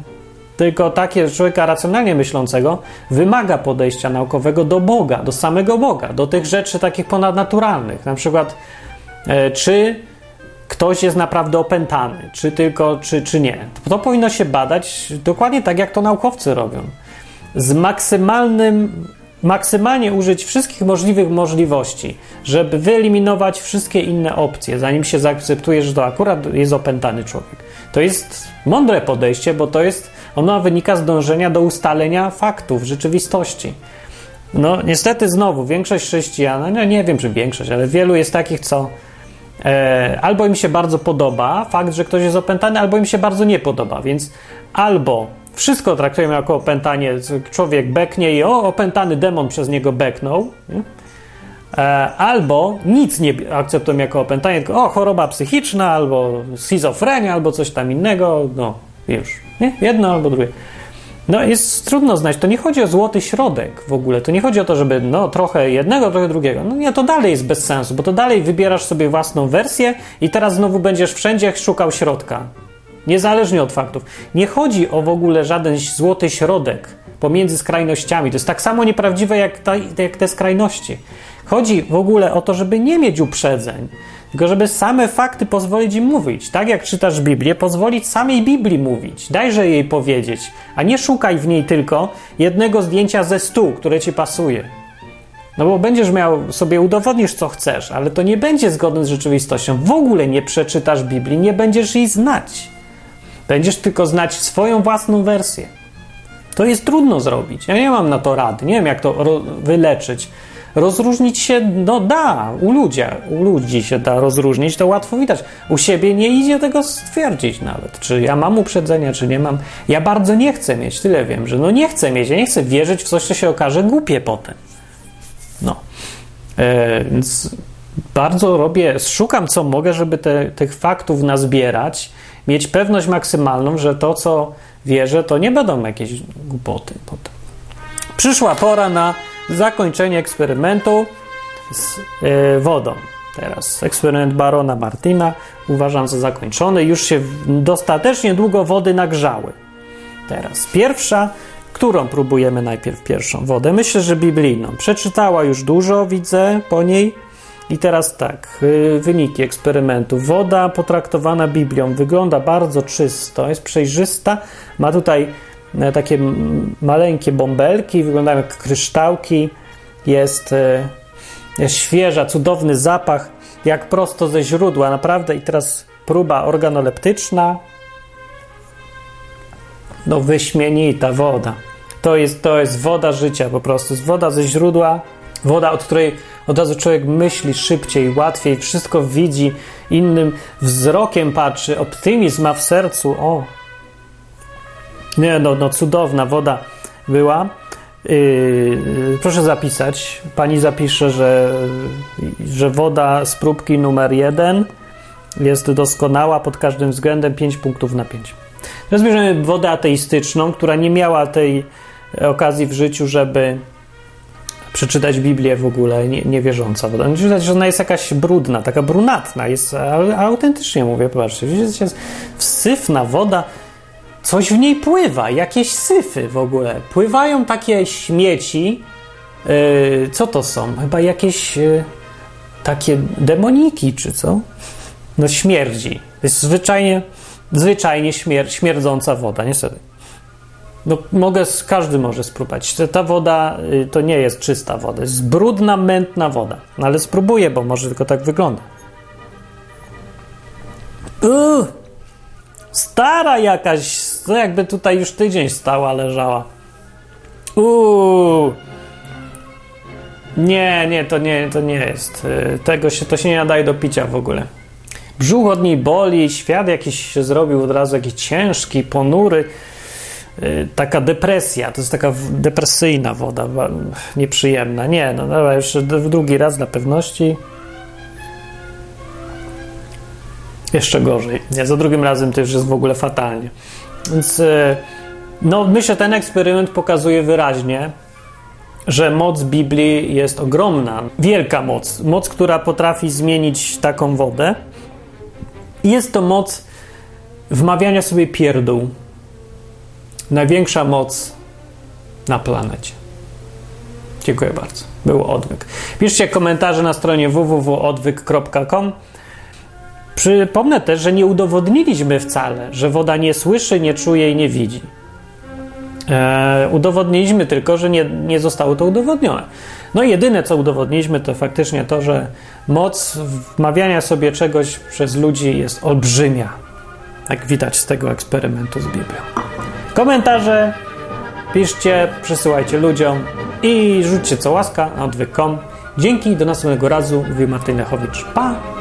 tylko takie człowieka racjonalnie myślącego, wymaga podejścia naukowego do Boga, do samego Boga, do tych rzeczy takich ponadnaturalnych. Na przykład, e, czy ktoś jest naprawdę opętany, czy tylko, czy, czy nie. To powinno się badać dokładnie tak, jak to naukowcy robią. Z maksymalnym maksymalnie użyć wszystkich możliwych możliwości, żeby wyeliminować wszystkie inne opcje, zanim się zaakceptuje, że to akurat jest opętany człowiek. To jest mądre podejście, bo to jest, ono wynika z dążenia do ustalenia faktów, rzeczywistości. No, niestety znowu, większość chrześcijan, no nie wiem czy większość, ale wielu jest takich, co e, albo im się bardzo podoba fakt, że ktoś jest opętany, albo im się bardzo nie podoba, więc albo wszystko traktujemy jako opętanie. Człowiek beknie i o, opętany demon przez niego beknął. E, albo nic nie akceptują jako opętanie, tylko o, choroba psychiczna, albo schizofrenia, albo coś tam innego. No, już. Nie? Jedno albo drugie. No, jest trudno znać. To nie chodzi o złoty środek w ogóle. To nie chodzi o to, żeby no, trochę jednego, trochę drugiego. No nie, to dalej jest bez sensu, bo to dalej wybierasz sobie własną wersję i teraz znowu będziesz wszędzie szukał środka. Niezależnie od faktów. Nie chodzi o w ogóle żaden złoty środek pomiędzy skrajnościami. To jest tak samo nieprawdziwe jak, ta, jak te skrajności. Chodzi w ogóle o to, żeby nie mieć uprzedzeń, tylko żeby same fakty pozwolić im mówić. Tak jak czytasz Biblię, pozwolić samej Biblii mówić. Dajże jej powiedzieć, a nie szukaj w niej tylko jednego zdjęcia ze stu, które ci pasuje. No bo będziesz miał, sobie udowodnisz co chcesz, ale to nie będzie zgodne z rzeczywistością. W ogóle nie przeczytasz Biblii, nie będziesz jej znać. Będziesz tylko znać swoją własną wersję. To jest trudno zrobić. Ja nie mam na to rady. Nie wiem, jak to wyleczyć. Rozróżnić się, no da, u ludzi, u ludzi się da rozróżnić, to łatwo widać. U siebie nie idzie tego stwierdzić nawet, czy ja mam uprzedzenia, czy nie mam. Ja bardzo nie chcę mieć, tyle wiem, że no nie chcę mieć, ja nie chcę wierzyć w coś, co się okaże głupie potem. No. E, więc bardzo robię, szukam co mogę, żeby te, tych faktów nazbierać mieć pewność maksymalną, że to, co wierzę, to nie będą jakieś głupoty potem. Przyszła pora na zakończenie eksperymentu z yy, wodą. Teraz eksperyment Barona Martina uważam za zakończony. Już się dostatecznie długo wody nagrzały. Teraz pierwsza, którą próbujemy najpierw pierwszą wodę? Myślę, że biblijną. Przeczytała już dużo, widzę po niej. I teraz tak, y, wyniki eksperymentu. Woda potraktowana Biblią wygląda bardzo czysto, jest przejrzysta, ma tutaj e, takie maleńkie bąbelki, wyglądają jak kryształki, jest, e, jest świeża, cudowny zapach, jak prosto ze źródła, naprawdę. I teraz próba organoleptyczna. No wyśmienita woda. To jest, to jest woda życia po prostu, jest woda ze źródła, woda, od której od razu człowiek myśli szybciej, łatwiej, wszystko widzi, innym wzrokiem patrzy, optymizm ma w sercu. O! Nie, no, no cudowna woda była. Yy, proszę zapisać. Pani zapisze, że, że woda z próbki numer jeden jest doskonała pod każdym względem 5 punktów na 5. Teraz bierzemy wodę ateistyczną, która nie miała tej okazji w życiu, żeby przeczytać Biblię w ogóle nie, niewierząca. Widać, że ona jest jakaś brudna, taka brunatna, jest, ale autentycznie mówię, popatrzcie, jest wsyfna woda, coś w niej pływa, jakieś syfy w ogóle. Pływają takie śmieci. Yy, co to są? Chyba jakieś yy, takie demoniki, czy co? No śmierdzi. Jest zwyczajnie, zwyczajnie śmier śmierdząca woda, niestety. No, mogę, każdy może spróbować. Ta woda y, to nie jest czysta woda, jest brudna, mętna woda. No, ale spróbuję, bo może tylko tak wygląda. Uuu, stara jakaś, jakby tutaj już tydzień stała, leżała. Uuu. Nie, nie, to nie, to nie jest. Y, tego się, to się nie nadaje do picia w ogóle. Brzuch od niej boli, świat jakiś się zrobił od razu jakiś ciężki, ponury. Y, taka depresja, to jest taka depresyjna woda, nieprzyjemna. Nie, no dobra, jeszcze drugi raz dla pewności. Jeszcze gorzej. Nie, za drugim razem to już jest w ogóle fatalnie. Więc y, no, myślę, ten eksperyment pokazuje wyraźnie, że moc Biblii jest ogromna. Wielka moc. Moc, która potrafi zmienić taką wodę. Jest to moc wmawiania sobie pierdół największa moc na planecie. Dziękuję bardzo. Był odwyk. Piszcie komentarze na stronie www.odwyk.com. Przypomnę też, że nie udowodniliśmy wcale, że woda nie słyszy, nie czuje i nie widzi. Eee, udowodniliśmy tylko, że nie, nie zostało to udowodnione. No i jedyne, co udowodniliśmy, to faktycznie to, że moc wmawiania sobie czegoś przez ludzi jest olbrzymia. Jak widać z tego eksperymentu z Biblią. Komentarze piszcie, przesyłajcie ludziom i rzućcie co łaska na odwyk.com. Dzięki, do następnego razu. Mówił Martin Lechowicz. Pa!